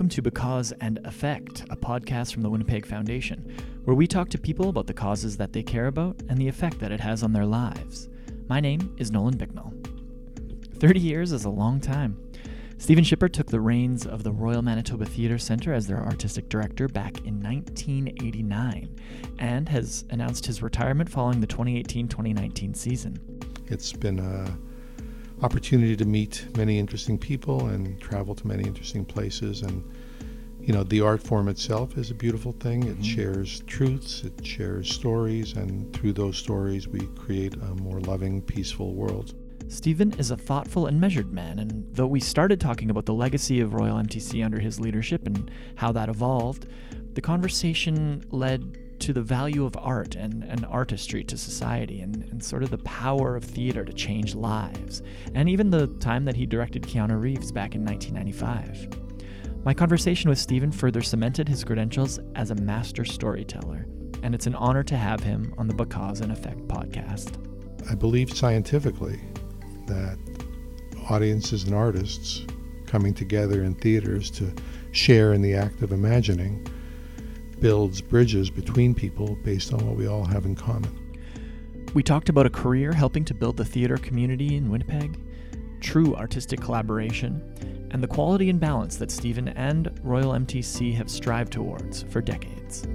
welcome to Because and Effect, a podcast from the Winnipeg Foundation, where we talk to people about the causes that they care about and the effect that it has on their lives. My name is Nolan Bicknell. 30 years is a long time. Steven Schipper took the reins of the Royal Manitoba Theatre Centre as their artistic director back in 1989 and has announced his retirement following the 2018 2019 season. It's been a opportunity to meet many interesting people and travel to many interesting places and you know the art form itself is a beautiful thing it mm-hmm. shares truths it shares stories and through those stories we create a more loving peaceful world Steven is a thoughtful and measured man, and though we started talking about the legacy of Royal MTC under his leadership and how that evolved, the conversation led to the value of art and, and artistry to society and, and sort of the power of theater to change lives, and even the time that he directed Keanu Reeves back in 1995. My conversation with Steven further cemented his credentials as a master storyteller, and it's an honor to have him on the Because and Effect podcast. I believe scientifically that audiences and artists coming together in theaters to share in the act of imagining builds bridges between people based on what we all have in common. We talked about a career helping to build the theater community in Winnipeg, true artistic collaboration, and the quality and balance that Steven and Royal MTC have strived towards for decades.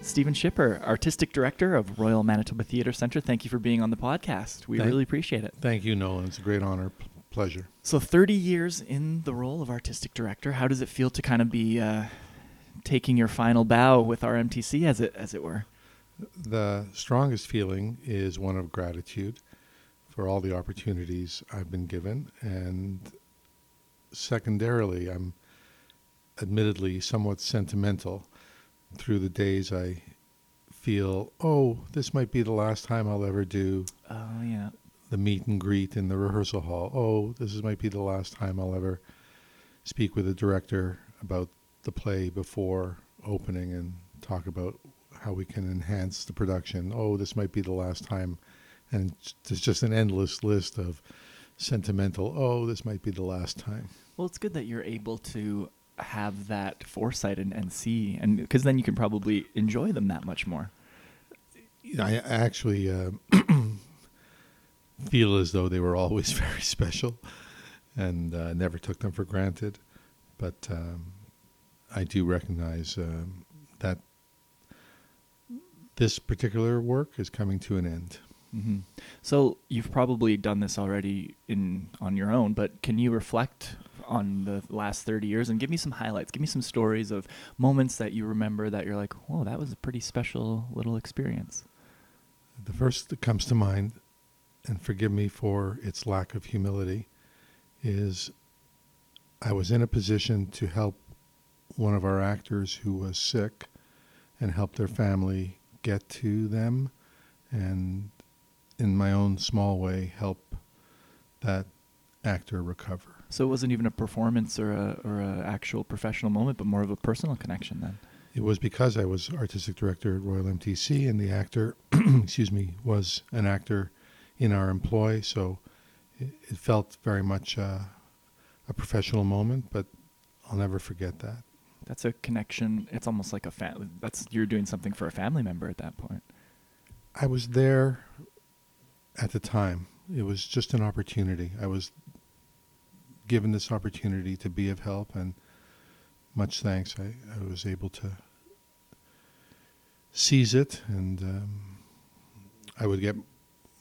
Steven Schipper, Artistic Director of Royal Manitoba Theatre Centre, thank you for being on the podcast. We thank, really appreciate it. Thank you, Nolan. It's a great honor pleasure. So, 30 years in the role of artistic director, how does it feel to kind of be uh, taking your final bow with our MTC, as it as it were? The strongest feeling is one of gratitude for all the opportunities I've been given, and secondarily, I'm admittedly somewhat sentimental. Through the days, I feel, oh, this might be the last time I'll ever do. Oh yeah the meet and greet in the rehearsal hall. Oh, this is, might be the last time I'll ever speak with the director about the play before opening and talk about how we can enhance the production. Oh, this might be the last time. And there's just an endless list of sentimental, oh, this might be the last time. Well, it's good that you're able to have that foresight and, and see, and because then you can probably enjoy them that much more. I actually uh, feel as though they were always very special and uh, never took them for granted. But um, I do recognize um, that this particular work is coming to an end. Mm-hmm. So you've probably done this already in on your own, but can you reflect on the last 30 years and give me some highlights? Give me some stories of moments that you remember that you're like, "Whoa, that was a pretty special little experience." The first that comes to mind and forgive me for its lack of humility, is I was in a position to help one of our actors who was sick and help their family get to them and in my own small way help that actor recover. So it wasn't even a performance or a or a actual professional moment, but more of a personal connection then. It was because I was artistic director at Royal MTC and the actor, excuse me, was an actor in our employ. So it, it felt very much uh, a professional moment, but I'll never forget that. That's a connection. It's almost like a family. That's you're doing something for a family member at that point. I was there at the time. It was just an opportunity. I was given this opportunity to be of help, and much thanks, I, I was able to seize it, and um, I would get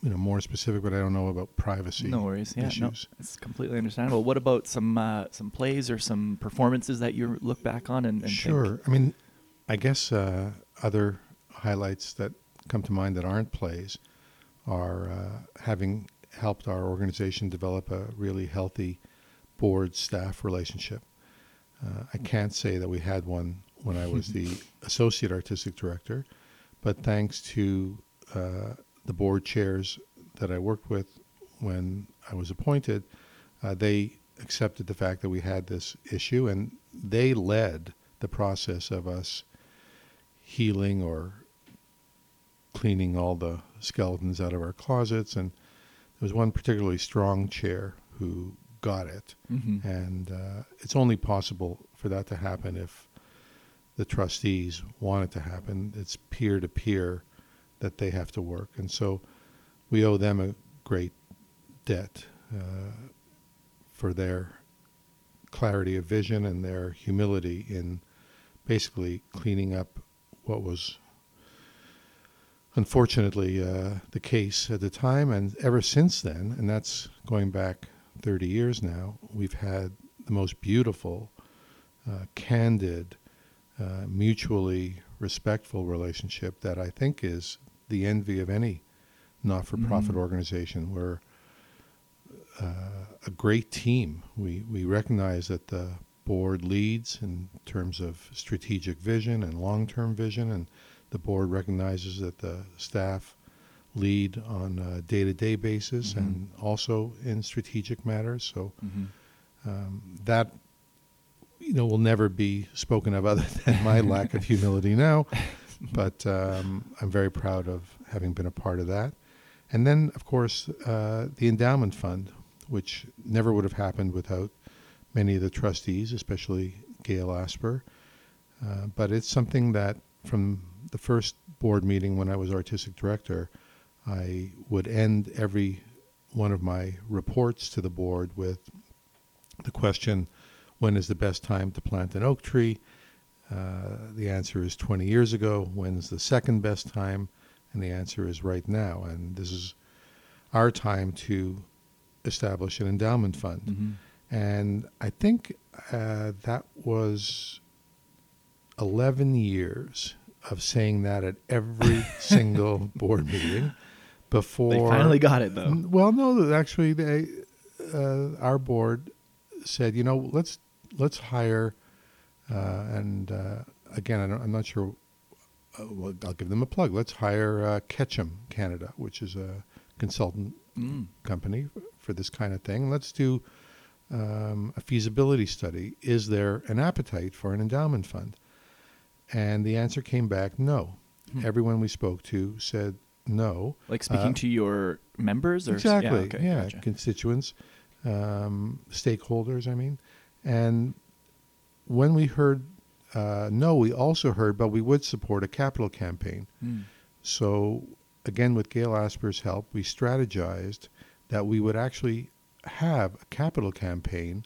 you know more specific, but I don't know about privacy. No worries. Yeah, issues. no, it's completely understandable. What about some uh, some plays or some performances that you look back on and, and sure. Think? I mean, I guess uh, other highlights that come to mind that aren't plays are uh, having helped our organization develop a really healthy board staff relationship. Uh, I can't say that we had one when I was the associate artistic director, but thanks to uh, the board chairs that I worked with when I was appointed, uh, they accepted the fact that we had this issue and they led the process of us healing or cleaning all the skeletons out of our closets. And there was one particularly strong chair who got it. Mhm. And uh, it's only possible for that to happen if the trustees want it to happen. It's peer to peer that they have to work. And so we owe them a great debt uh, for their clarity of vision and their humility in basically cleaning up what was unfortunately uh, the case at the time. And ever since then, and that's going back 30 years now, we've had the most beautiful, uh, candid, uh, mutually respectful relationship that I think is the envy of any not-for-profit Mhm. organization. We're uh, a great team. We we recognize that the board leads in terms of strategic vision and long-term vision, and the board recognizes that the staff lead on a day-to-day basis Mhm. and also in strategic matters. So Mhm. um, that you know will never be spoken of other than my lack of humility now. But um, I'm very proud of having been a part of that. And then, of course, uh, the endowment fund, which never would have happened without many of the trustees, especially Gail Asper. Uh, but it's something that from the first board meeting when I was artistic director, I would end every one of my reports to the board with the question, when is the best time to plant an oak tree? Uh, the answer is 20 years ago. When's the second best time? And the answer is right now. And this is our time to establish an endowment fund. Mhm. And I think uh, that was 11 years of saying that at every single board meeting before. They finally got it though. Well, no, actually, they, uh, our board said, you know, let's let's hire, uh, and uh, again, I don't, I'm not sure. Uh, well, I'll give them a plug. Let's hire uh, Ketchum Canada, which is a consultant Mm. company for this kind of thing. Let's do um, a feasibility study. Is there an appetite for an endowment fund? And the answer came back no. Hmm. Everyone we spoke to said no. Like speaking Uh, to your members or Exactly. Yeah, okay, yeah, gotcha. constituents, um, stakeholders. I mean, and when we heard uh, no, we also heard, but we would support a capital campaign. Mm. So again, with Gail Asper's help, we strategized that we would actually have a capital campaign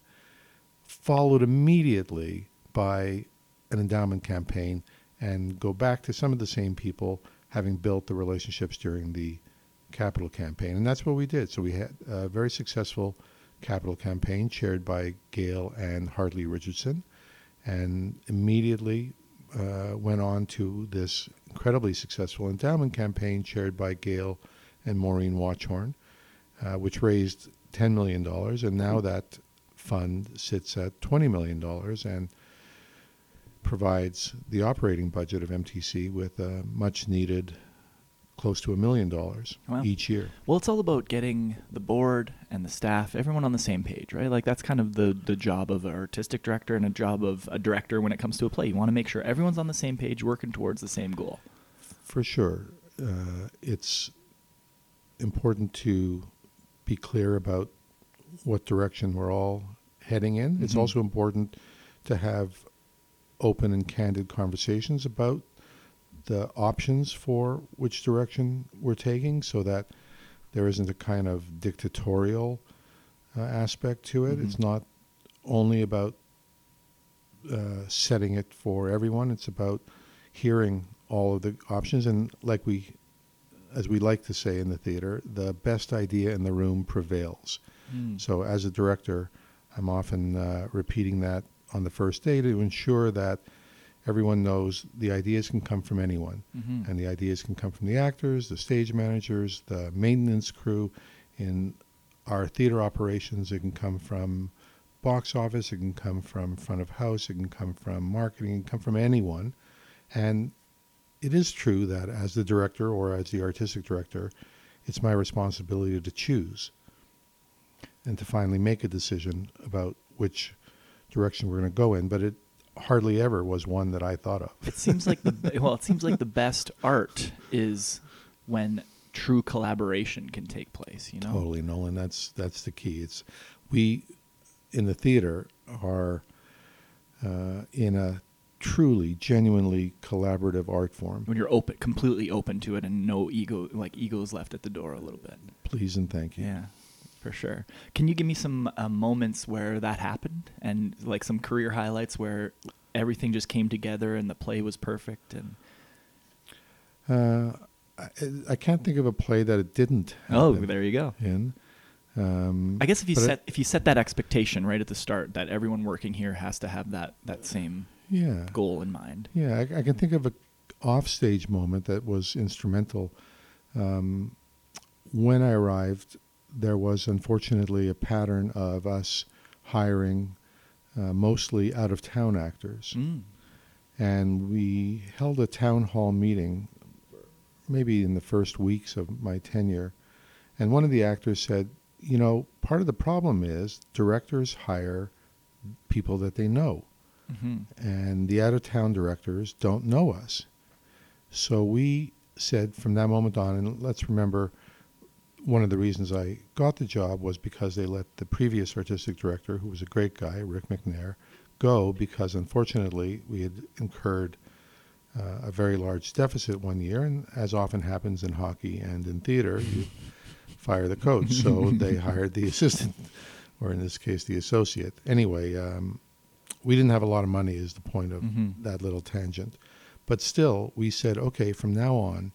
followed immediately by an endowment campaign and go back to some of the same people having built the relationships during the capital campaign. And that's what we did. So we had a very successful capital campaign chaired by Gail and Hartley Richardson and immediately uh, went on to this incredibly successful endowment campaign chaired by Gail and Maureen Watchhorn, uh, which raised $10 million. And now that fund sits at $20 million and provides the operating budget of MTC with a much needed close to a million dollars Wow. each year. Well, it's all about getting the board and the staff, everyone on the same page, right? Like that's kind of the the job of an artistic director and a job of a director when it comes to a play. You want to make sure everyone's on the same page, working towards the same goal. For sure. Uh, it's important to be clear about what direction we're all heading in. It's Mhm. also important to have open and candid conversations about the options for which direction we're taking so that there isn't a kind of dictatorial uh, aspect to it. Mhm. It's not only about uh, setting it for everyone, it's about hearing all of the options. And like we, as we like to say in the theater, the best idea in the room prevails. Mm. So as a director, I'm often uh, repeating that on the first day to ensure that everyone knows the ideas can come from anyone. Mhm. And the ideas can come from the actors, the stage managers, the maintenance crew. In our theater operations, it can come from box office, it can come from front of house, it can come from marketing, it can come from anyone. And it is true that as the director or as the artistic director, it's my responsibility to choose and to finally make a decision about which direction we're going to go in. But it hardly ever was one that I thought of. It seems like the well, it seems like the best art is when true collaboration can take place. You know. Totally, Nolan. That's that's the key. It's we in the theater are uh, in a truly, genuinely collaborative art form. When you're open, completely open to it, and no ego, like egos left at the door a little bit. Please and thank you. Yeah, for sure. Can you give me some uh, moments where that happened, and like some career highlights where everything just came together and the play was perfect? And Uh, I, I can't think of a play that it didn't. oh, there you go. in. Um, I guess if you it- set if you set that expectation right at the start that everyone working here has to have that that same yeah, goal in mind. Yeah, I, I can think of a offstage moment that was instrumental. Um, when I arrived, there was unfortunately a pattern of us hiring uh, mostly out of town actors, Mm. and we held a town hall meeting, maybe in the first weeks of my tenure, and one of the actors said, "You know, part of the problem is directors hire people that they know." hmm and the out of town directors don't know us. So we said from that moment on, and let's remember one of the reasons I got the job was because they let the previous artistic director, who was a great guy, Rick McNair, go because unfortunately we had incurred uh, a very large deficit one year, and as often happens in hockey and in theater, you fire the coach. So they hired the assistant, or in this case, the associate. Anyway, um, we didn't have a lot of money, is the point of Mhm. that little tangent. But still, we said, okay, from now on,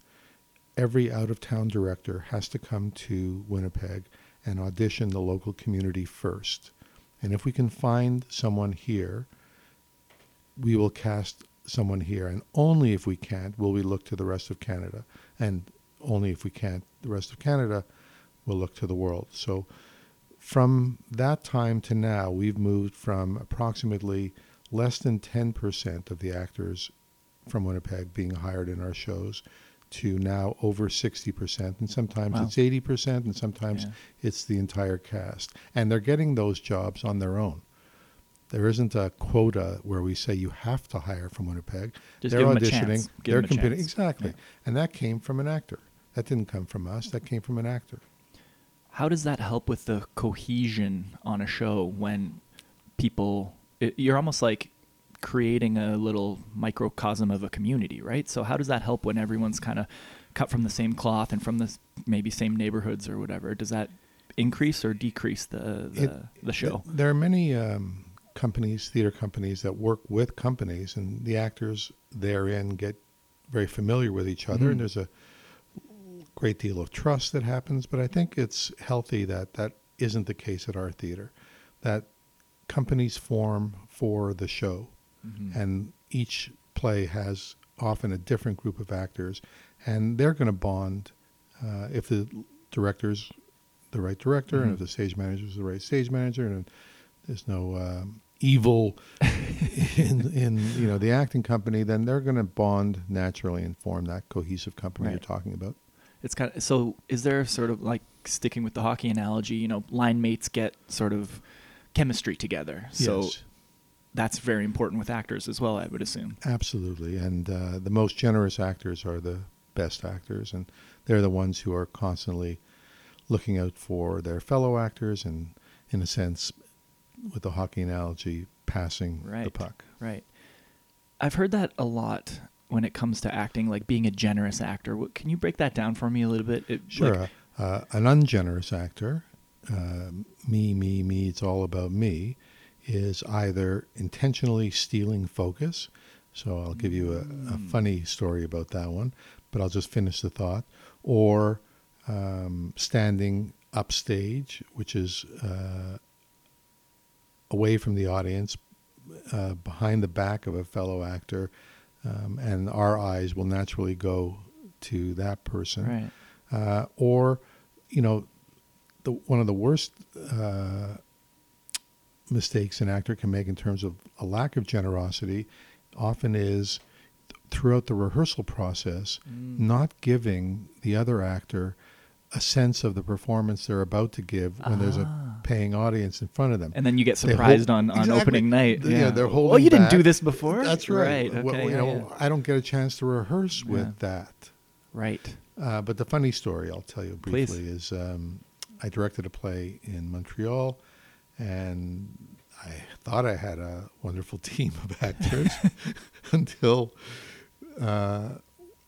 every out of town director has to come to Winnipeg and audition the local community first. And if we can find someone here, we will cast someone here. And only if we can't will we look to the rest of Canada. And only if we can't, the rest of Canada will look to the world. So from that time to now, we've moved from approximately less than 10% of the actors from Winnipeg being hired in our shows to now over 60%. And sometimes Wow. it's 80%, and sometimes Yeah. it's the entire cast. And they're getting those jobs on their own. There isn't a quota where we say you have to hire from Winnipeg. Just they're give 'em a auditioning. they're competing. Exactly. Yeah. And that came from an actor. That didn't come from us. That came from an actor. How does that help with the cohesion on a show when people? It, you're almost like creating a little microcosm of a community, right? So how does that help when everyone's kind of cut from the same cloth and from the maybe same neighborhoods or whatever? Does that increase or decrease the the, It- the show? There are many um, companies, theater companies, that work with companies, and the actors therein get very familiar with each other, Mhm. and there's a great deal of trust that happens. But I think it's healthy that that isn't the case at our theater. That companies form for the show, Mhm. and each play has often a different group of actors, and they're going to bond uh, if the director's the right director, and Mhm. if the stage manager is the right stage manager, and there's no um, evil in in you know the acting company, then they're going to bond naturally and form that cohesive company Right. you're talking about. It's kind of so. Is there sort of like sticking with the hockey analogy? You know, line mates get sort of chemistry together. So yes, that's very important with actors as well. I would assume. absolutely, and uh, the most generous actors are the best actors, and they're the ones who are constantly looking out for their fellow actors, and in a sense, with the hockey analogy, passing the puck. Right. I've heard that a lot when it comes to acting, like being a generous actor. Can you break that down for me a little bit? It, Sure. like- uh, an ungenerous actor, uh, me, me, me, it's all about me, is either intentionally stealing focus. So I'll give you a, a Mm. funny story about that one, but I'll just finish the thought. Or um, standing upstage, which is uh, away from the audience, uh, behind the back of a fellow actor, um, and our eyes will naturally go to that person right. uh, or you know the one of the worst uh, mistakes an actor can make in terms of a lack of generosity often is throughout the rehearsal process Mm. not giving the other actor a sense of the performance they're about to give when there's a Ah. paying audience in front of them And then you get They hold- surprised on, on Exactly. opening night. Yeah, Yeah, they're holding. Oh, you didn't do this before. that's right, Right. Well, Okay. you yeah, know yeah. i don't get a chance to rehearse with that Right. Uh, but the funny story I'll tell you Please. briefly is um, I directed a play in Montreal, and I thought I had a wonderful team of actors until uh,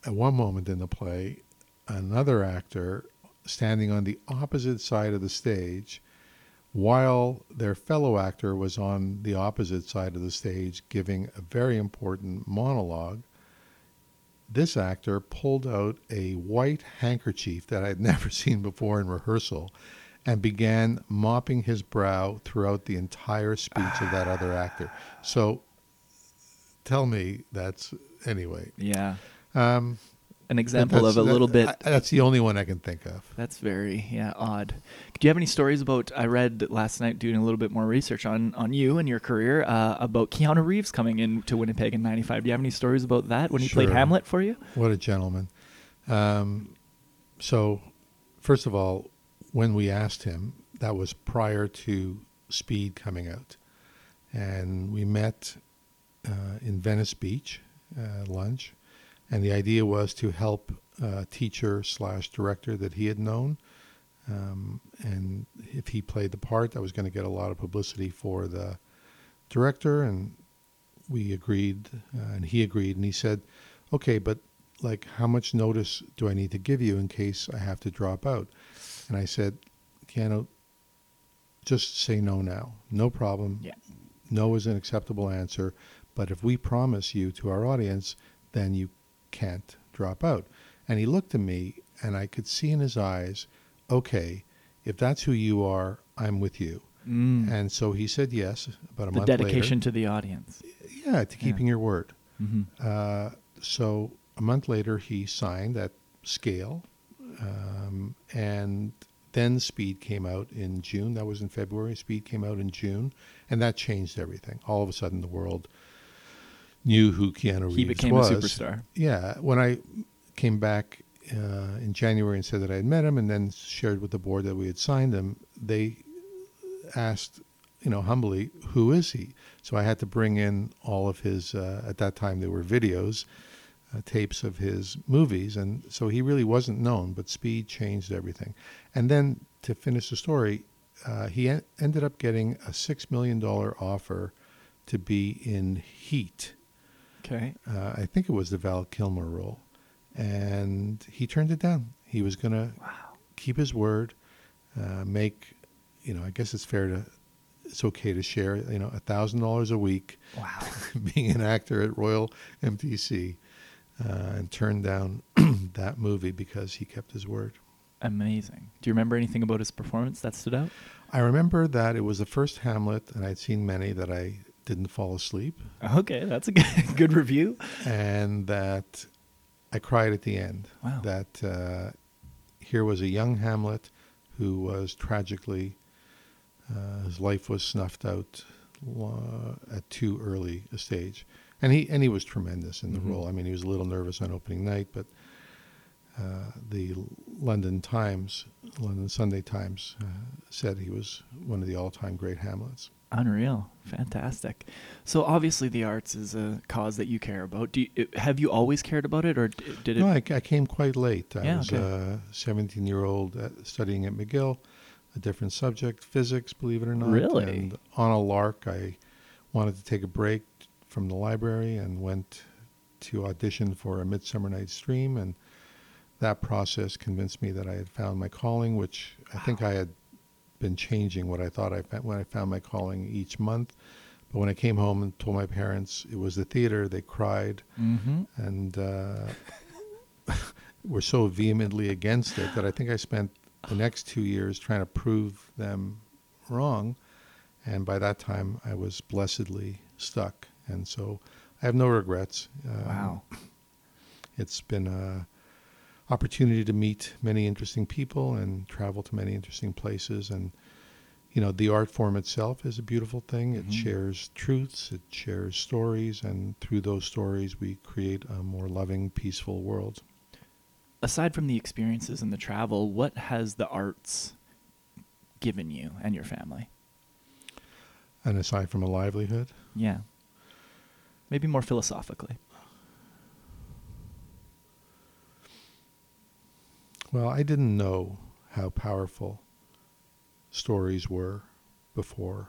at one moment in the play, another actor standing on the opposite side of the stage while their fellow actor was on the opposite side of the stage giving a very important monologue. This actor pulled out a white handkerchief that I'd never seen before in rehearsal and began mopping his brow throughout the entire speech of that other actor. So tell me that's anyway. Yeah. Um, An example of a that- little bit. I- that's the only one I can think of. That's very yeah odd. Do you have any stories about? I read last night doing a little bit more research on on you and your career uh, about Keanu Reeves coming in to Winnipeg in '95. Do you have any stories about that when he played Hamlet for you? What a gentleman. Um, so, first of all, when we asked him, that was prior to Speed coming out. And we met uh, in Venice Beach, uh, lunch. And the idea was to help a teacher slash director that he had known. Um, and if he played the part, I was going to get a lot of publicity for the director. And we agreed, uh, and he agreed. And he said, okay, but like how much notice do I need to give you in case I have to drop out? And I said, Keanu, just say no now. No problem. Yeah. No is an acceptable answer. But if we promise you to our audience, then you can't drop out. And he looked at me and I could see in his eyes, okay, if that's who you are, I'm with you. Mm. And so he said yes about a the month dedication to the audience. Yeah, to keeping your word. hmm Uh, so a month later, he signed at scale, um, and then Speed came out in June. That was in February. Speed came out in June, and that changed everything. All of a sudden, the world knew who Keanu Reeves He became was. a superstar. Yeah, when I came back uh, in January and said that I had met him, and then shared with the board that we had signed him, they asked, you know, humbly, who is he? So I had to bring in all of his. Uh, at that time, there were videos, uh, tapes of his movies, and so he really wasn't known. But Speed changed everything. And then to finish the story, uh, he en- ended up getting a six million dollar offer to be in Heat Okay. uh, I think it was the Val Kilmer role, and he turned it down. He was going to Wow. keep his word, uh, make, you know, I guess it's fair to, it's okay to share, you know, a thousand dollars a week, Wow. being an actor at Royal MTC, uh, and turned down that movie because he kept his word. Amazing. Do you remember anything about his performance that stood out? I remember that it was the first Hamlet, and I'd seen many that I didn't fall asleep, Okay, that's a good, good review. and that I cried at the end. Wow. That uh, here was a young Hamlet who was tragically, uh, his life was snuffed out uh, at too early a stage, and he and he was tremendous in the Mhm. role. I mean, he was a little nervous on opening night, but uh, the London Times, London Sunday Times, uh, said he was one of the all-time great Hamlets. Unreal. Fantastic. So obviously the arts is a cause that you care about. Do you, have you always cared about it or did it No, I, I came quite late. I Yeah, was okay. a 17 year old uh, studying at McGill, a different subject, physics, believe it or not. Really? And on a lark, I wanted to take a break from the library and went to audition for A Midsummer Night's Dream. And that process convinced me that I had found my calling, which I think I had been changing what I thought I found when I found my calling each month. But when I came home and told my parents it was the theater, they cried mm-hmm. and uh, were so vehemently against it that I think I spent the next two years trying to prove them wrong. And by that time, I was blessedly stuck. And so I have no regrets. Um, Wow. It's been a opportunity to meet many interesting people and travel to many interesting places. And, you know, the art form itself is a beautiful thing. It Mhm. shares truths, it shares stories, and through those stories, we create a more loving, peaceful world. Aside from the experiences and the travel, what has the arts given you and your family? And aside from a livelihood, Yeah. Maybe more philosophically. well, I didn't know how powerful stories were before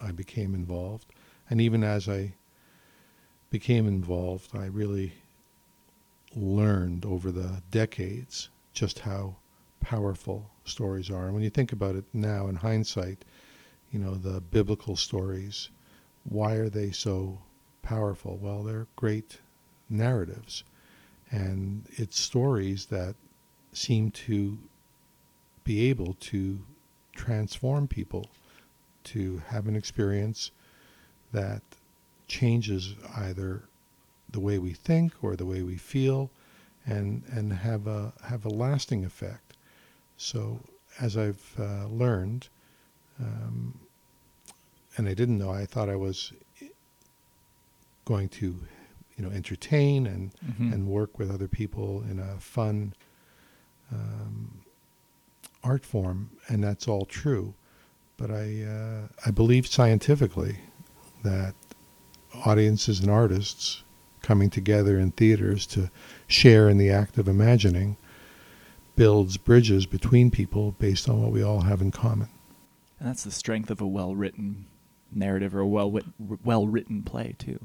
I became involved. And even as I became involved, I really learned over the decades just how powerful stories are. And when you think about it now in hindsight, you know, the biblical stories, why are they so powerful? Well, they're great narratives. And it's stories that seem to be able to transform people to have an experience that changes either the way we think or the way we feel and and have a have a lasting effect so as I've uh, learned um, and I didn't know I thought I was going to you know entertain and Mhm. and work with other people in a fun um, art form, and that's all true. But I uh, I believe scientifically that audiences and artists coming together in theaters to share in the act of imagining builds bridges between people based on what we all have in common. And that's the strength of a well-written narrative or a well well-written play too,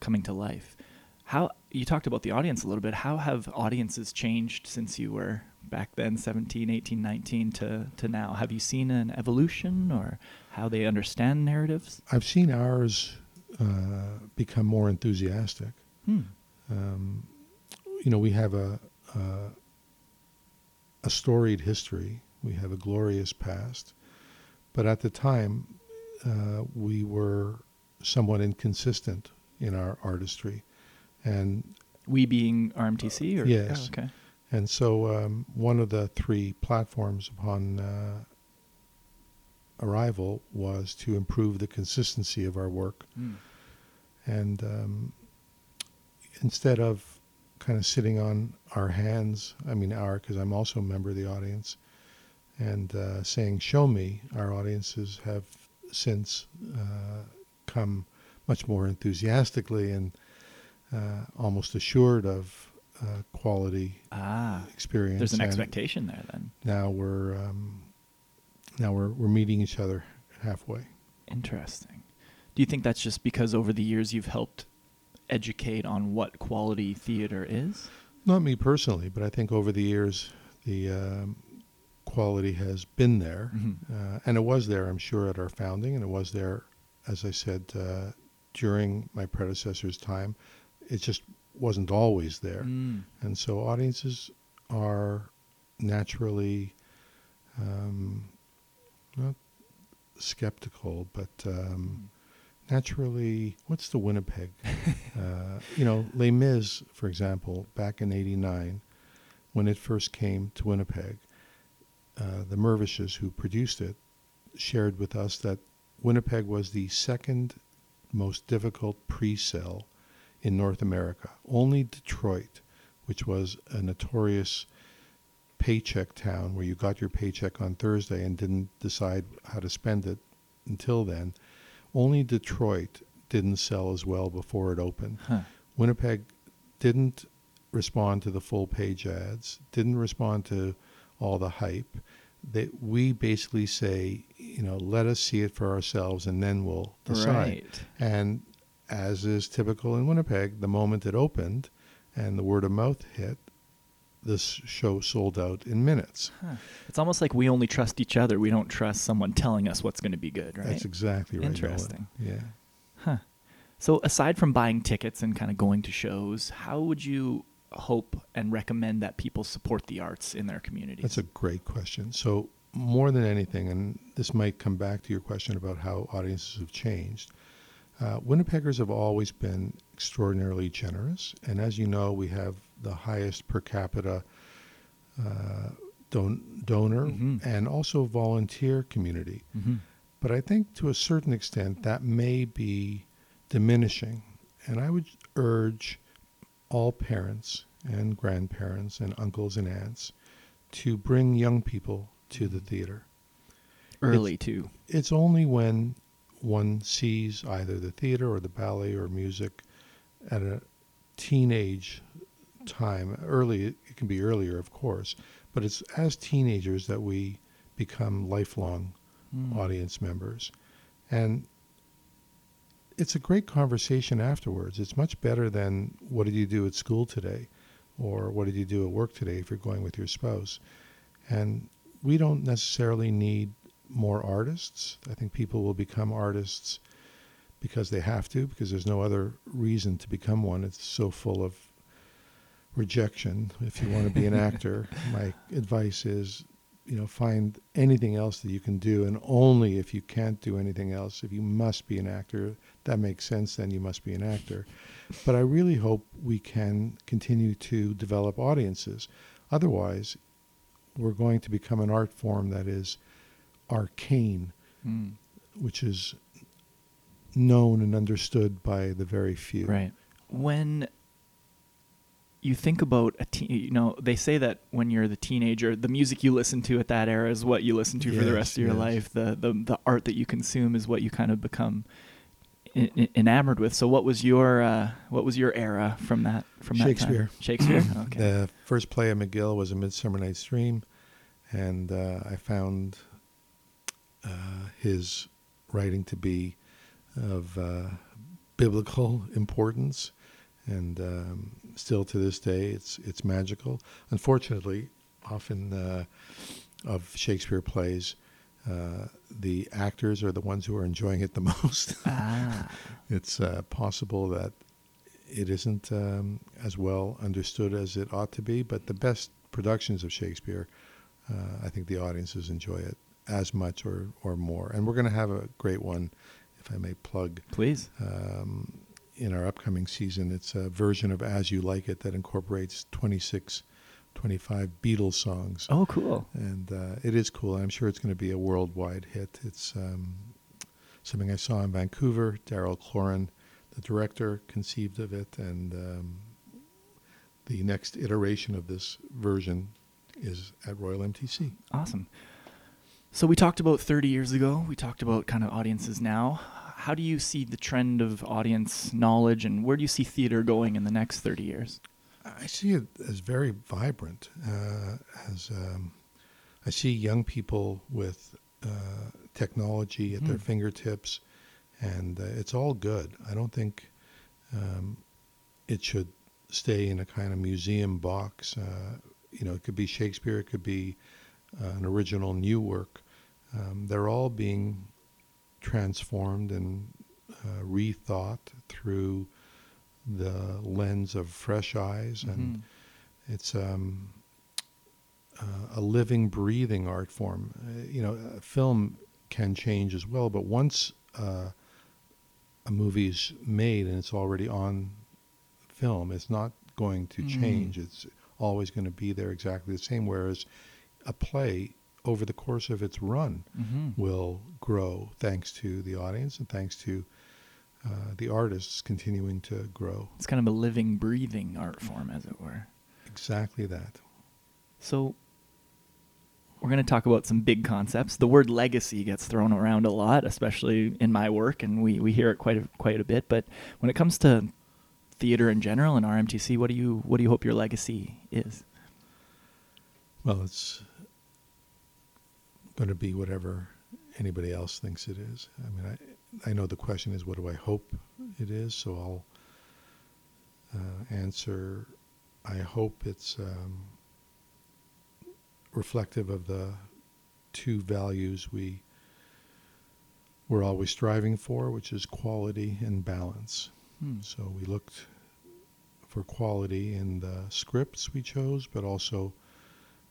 coming to life. How you talked about the audience a little bit. How have audiences changed since you were back then 17, 18, 19 to to now? Have you seen an evolution or how they understand narratives? I've seen ours uh, become more enthusiastic. Hmm. Um, you know, we have a, a a storied history. We have a glorious past, but at the time, uh, we were somewhat inconsistent in our artistry, and We being RMTC or Yes. Oh, okay. and so um, one of the three platforms upon uh, arrival was to improve the consistency of our work. Hmm. and um, instead of kind of sitting on our hands, I mean our, because I'm also a member of the audience, and uh, saying "Show me," our audiences have since uh, come much more enthusiastically and uh, almost assured of uh, quality Ah, experience. there's an and expectation there then. Now we're um, now we're we're meeting each other halfway. Interesting. Do you think that's just because over the years you've helped educate on what quality theater is? Not me personally, but I think over the years the um, quality has been there, Mhm. uh, and it was there, I'm sure, at our founding, and it was there, as I said, uh, during my predecessor's time. It just wasn't always there, Mm. and so audiences are naturally um, not skeptical, but um, naturally, what's the Winnipeg? uh, you know, Les Mis, for example, back in '89, when it first came to Winnipeg, uh, the Mervishes who produced it shared with us that Winnipeg was the second most difficult pre-sale in North America. Only Detroit, which was a notorious paycheck town where you got your paycheck on Thursday and didn't decide how to spend it until then, only Detroit didn't sell as well before it opened. Huh. Winnipeg didn't respond to the full page ads, didn't respond to all the hype. That we basically say, you know, let us see it for ourselves and then we'll decide. Right. And as is typical in Winnipeg, the moment it opened and the word of mouth hit, this show sold out in minutes. Huh. It's almost like we only trust each other. We don't trust someone telling us what's going to be good, right? That's exactly right. Nolan. Interesting. Yeah. Huh. So aside from buying tickets and kind of going to shows, how would you hope and recommend that people support the arts in their communities? That's a great question. So, more than anything, and this might come back to your question about how audiences have changed, uh, Winnipeggers have always been extraordinarily generous. And as you know, we have the highest per capita uh, don- donor Mhm. and also volunteer community. hmm But I think to a certain extent that may be diminishing. And I would urge all parents and grandparents and uncles and aunts to bring young people to the theater. Early too. It's only when one sees either the theater or the ballet or music at a teenage time, early, it can be earlier, of course, but it's as teenagers that we become lifelong Mm. audience members. And it's a great conversation afterwards. It's much better than what did you do at school today or what did you do at work today if you're going with your spouse. And we don't necessarily need more artists. I think people will become artists because they have to, because there's no other reason to become one. It's so full of rejection. If you want to be an actor, my advice is, you know, find anything else that you can do, and only if you can't do anything else, if you must be an actor, that makes sense, then you must be an actor. But I really hope we can continue to develop audiences. Otherwise, we're going to become an art form that is arcane, Mm. which is known and understood by the very few. Right. When you think about a teen, you know, they say that when you're the teenager, the music you listen to at that era is what you listen to for the rest of your yes. life. The, the the art that you consume is what you kind of become en- en- enamored with. So, what was your uh, what was your era from that from that time? Shakespeare. Shakespeare. Okay. The first play of McGill was A Midsummer Night's Dream, and uh, I found uh, his writing to be of uh, biblical importance, and um, still to this day, it's it's magical. Unfortunately, often uh, of Shakespeare plays, uh, the actors are the ones who are enjoying it the most. ah. it's uh, possible that it isn't um, as well understood as it ought to be, but the best productions of Shakespeare, uh, I think the audiences enjoy it as much or, or more. And we're going to have a great one, if I may plug, Please. um, in our upcoming season. It's a version of As You Like It that incorporates 26, 25 Beatles songs. Oh, cool. And uh, it is cool. I'm sure it's going to be a worldwide hit. It's um, something I saw in Vancouver. Daryl Cloran, the director, conceived of it, and um, the next iteration of this version is at Royal MTC. Awesome. So we talked about 30 years ago. We talked about kind of audiences now. How do you see the trend of audience knowledge, and where do you see theater going in the next 30 years? I see it as very vibrant. Uh, as um, I see young people with uh, technology at their Hmm. fingertips, and uh, it's all good. I don't think um, it should stay in a kind of museum box. Uh, you know, it could be Shakespeare, it could be uh, an original new work. Um, they're all being transformed and uh, rethought through the lens of fresh eyes, and Mhm. it's um, uh, a living, breathing art form. Uh, you know, film can change as well, but once uh, a movie's made and it's already on film, it's not going to Mhm. change. It's always going to be there exactly the same. Whereas a play, over the course of its run, Mhm. will grow thanks to the audience and thanks to uh, the artists continuing to grow. It's kind of a living, breathing art form, as it were. Exactly that. So we're going to talk about some big concepts. The word legacy gets thrown around a lot, especially in my work, and we, we hear it quite a, quite a bit. But when it comes to theater in general and RMTC, what do you what do you hope your legacy is? Well, it's going to be whatever anybody else thinks it is. I mean, I, I know the question is, what do I hope it is? So I'll uh, answer, I hope it's um, reflective of the two values we we're always striving for, which is quality and balance. Hmm. So we looked for quality in the scripts we chose, but also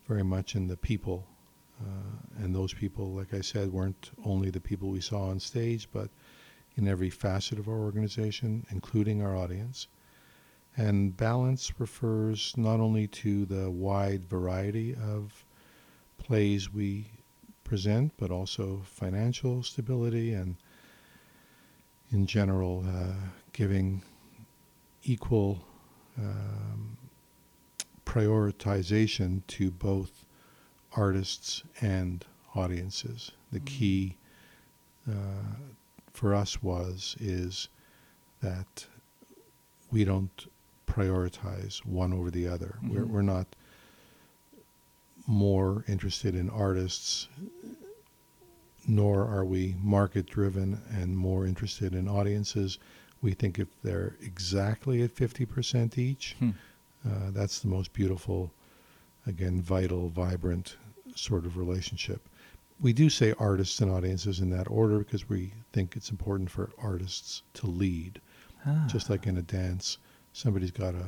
very much in the people. Uh, and those people, like I said, weren't only the people we saw on stage, but in every facet of our organization, including our audience. And balance refers not only to the wide variety of plays we present, but also financial stability and, in general, uh, giving equal um, prioritization to both artists and audiences. The Mm. key uh, for us was is that we don't prioritize one over the other. We're, Mhm. we're not more interested in artists nor are we market driven and more interested in audiences. We think if they're exactly at 50% each, Hmm. uh, that's the most beautiful, again, vital, vibrant sort of relationship. We do say artists and audiences in that order because we think it's important for artists to lead. Ah. Just like in a dance, somebody's got a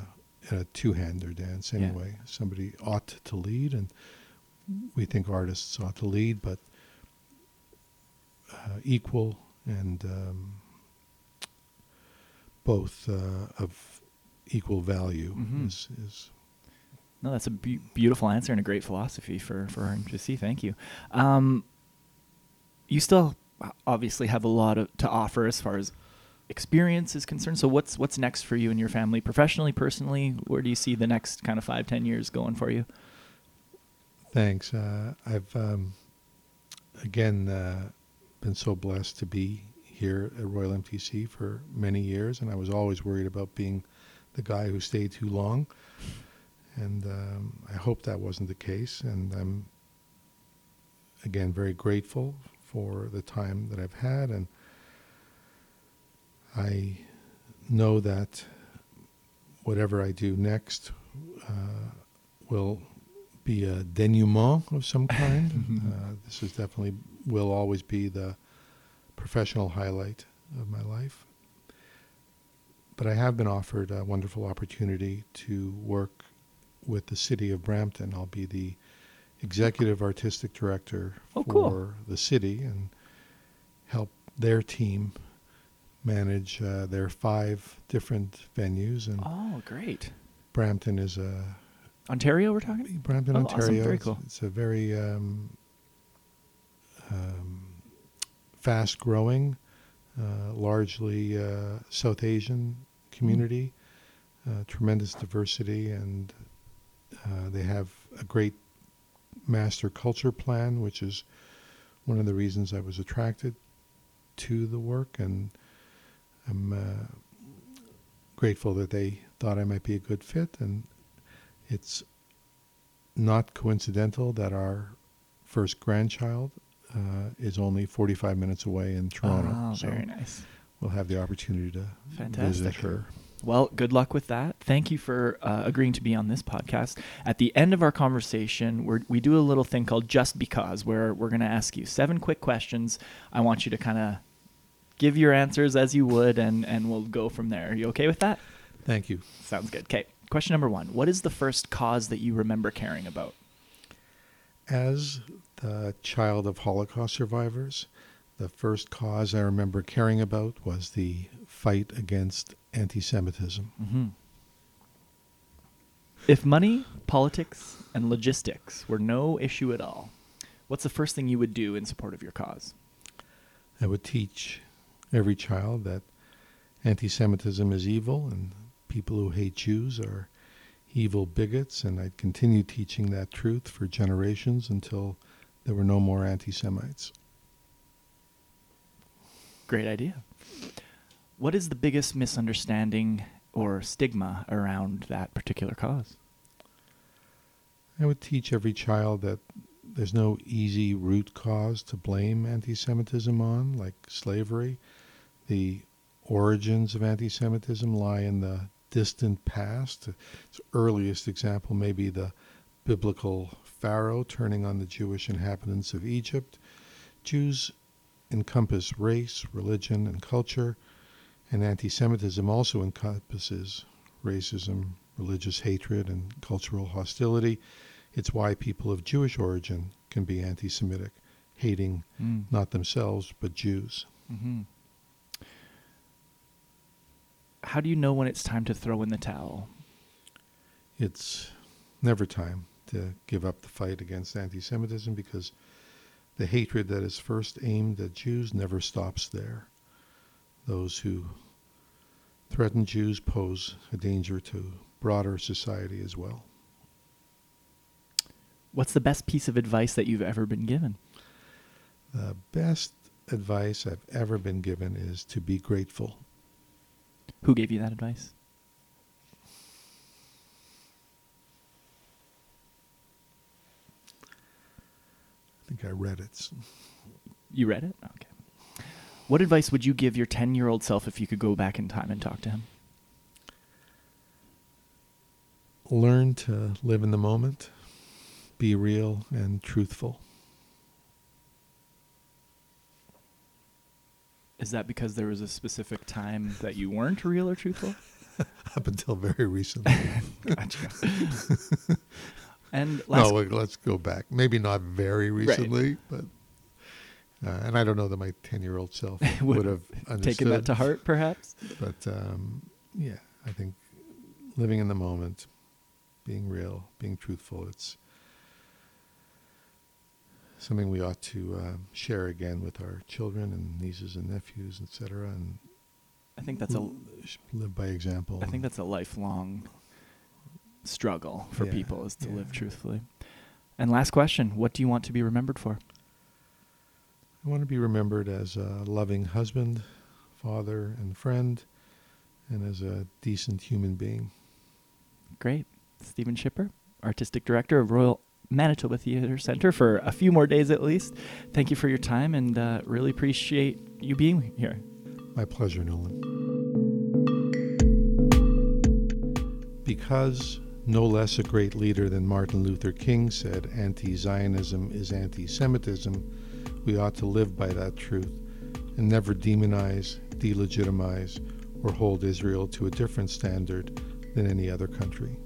a two-hander dance Yeah. anyway. Somebody ought to lead, and we think artists ought to lead, but uh, equal and um, both uh, of equal value Mhm. is, is No, that's a be- beautiful answer and a great philosophy for for see. Thank you. Um, you still obviously have a lot of, to offer as far as experience is concerned. So what's what's next for you and your family, professionally, personally? Where do you see the next kind of five, ten years going for you? Thanks. Uh, I've um, again uh, been so blessed to be here at Royal MTC for many years, and I was always worried about being the guy who stayed too long. And um, I hope that wasn't the case. And I'm again very grateful for the time that I've had, and I know that whatever I do next uh, will be a denouement of some kind. uh, this is definitely will always be the professional highlight of my life. But I have been offered a wonderful opportunity to work with the city of Brampton. I'll be the executive artistic director Oh, for cool. the city and help their team manage uh, their five different venues. And Oh, great. Brampton is a Ontario, we're talking. Brampton, Oh, awesome. Ontario. Very It's- cool. It's, a very um, um, fast-growing, uh, largely uh, South Asian community. Uh, tremendous diversity, and they have a great master culture plan, which is one of the reasons I was attracted to the work, and I'm uh, grateful that they thought I might be a good fit, and it's not coincidental that our first grandchild uh, is only 45 minutes away in Toronto. Oh, so very nice. we'll have the opportunity to visit Fantastic. her. Well, good luck with that. Thank you for uh, agreeing to be on this podcast. At the end of our conversation, we're, we do a little thing called Just Because, where we're going to ask you seven quick questions. I want you to kind of give your answers as you would, and, and we'll go from there. Are you okay with that? Thank you. Sounds good. Okay. Question number one What is the first cause that you remember caring about? As the child of Holocaust survivors, the first cause I remember caring about was the fight against anti Semitism. Mm-hmm. If money, politics, and logistics were no issue at all, what's the first thing you would do in support of your cause? I would teach every child that anti Semitism is evil and people who hate Jews are evil bigots, and I'd continue teaching that truth for generations until there were no more anti Semites. Great idea. What is the biggest misunderstanding or stigma around that particular cause? I would teach every child that there's no easy root cause to blame anti Semitism on, like slavery. The origins of anti Semitism lie in the distant past. Its earliest example may be the biblical Pharaoh turning on the Jewish inhabitants of Egypt. Jews encompass race, religion, and culture, and anti Semitism also encompasses racism, religious hatred, and cultural hostility. It's why people of Jewish origin can be anti Semitic, hating Mm. not themselves but Jews. hmm How do you know when it's time to throw in the towel? It's never time to give up the fight against anti Semitism because the hatred that is first aimed at Jews never stops there. Those who threaten Jews pose a danger to broader society as well. What's the best piece of advice that you've ever been given? The best advice I've ever been given is to be grateful. Who gave you that advice? I think I read it. You read it? Okay. What advice would you give your 10 year old self if you could go back in time and talk to him? Learn to live in the moment, be real and truthful. Is that because there was a specific time that you weren't real or truthful? Up until very recently. gotcha. and last no, let's go back. Maybe not very recently, but uh, and I don't know that my ten-year-old self Would would have understood. taken that to heart, perhaps. But um, yeah, I think living in the moment, being real, being truthful, it's something we ought to um, share again with our children and nieces and nephews, etc., and I think that's a l- live by example. I think that's a lifelong struggle for Yeah, people is to live truthfully. And last question, what do you want to be remembered for? I want to be remembered as a loving husband, father, and friend, and as a decent human being. Great. Steven Schipper, Artistic Director of Royal Manitoba Theatre Centre for a few more days at least. Thank you for your time and uh, really appreciate you being here. My pleasure, Nolan. Because no less a great leader than Martin Luther King said anti Zionism is anti Semitism, we ought to live by that truth and never demonize, delegitimize, or hold Israel to a different standard than any other country.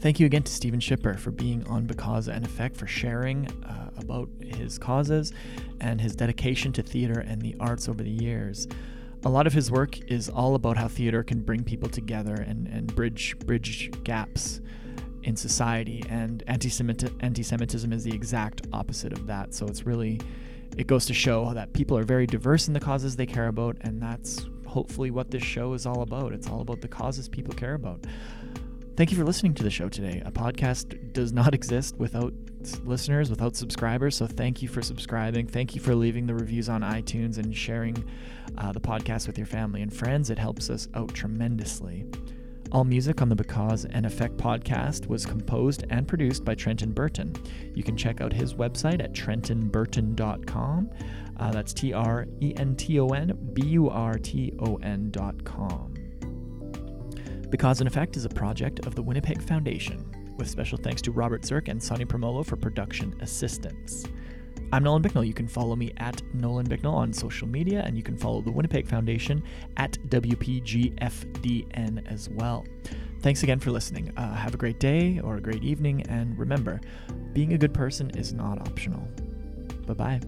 Thank you again to Steven Schipper for being on Because and Effect, for sharing uh, about his causes and his dedication to theater and the arts over the years. A lot of his work is all about how theater can bring people together and, and bridge bridge gaps in society. And anti-Semit- anti-Semitism is the exact opposite of that. So it's really it goes to show that people are very diverse in the causes they care about, and that's hopefully what this show is all about. It's all about the causes people care about. Thank you for listening to the show today. A podcast does not exist without listeners, without subscribers. So thank you for subscribing. Thank you for leaving the reviews on iTunes and sharing uh, the podcast with your family and friends. It helps us out tremendously. All music on the Because and Effect podcast was composed and produced by Trenton Burton. You can check out his website at trentonburton.com. Uh, that's T R E N T O N B U R T O N.com. Because and Effect is a project of the Winnipeg Foundation, with special thanks to Robert Zirk and Sonny Promolo for production assistance. I'm Nolan Bicknell. You can follow me at Nolan Bicknell on social media, and you can follow the Winnipeg Foundation at WPGFDN as well. Thanks again for listening. Uh, have a great day or a great evening, and remember, being a good person is not optional. Bye bye.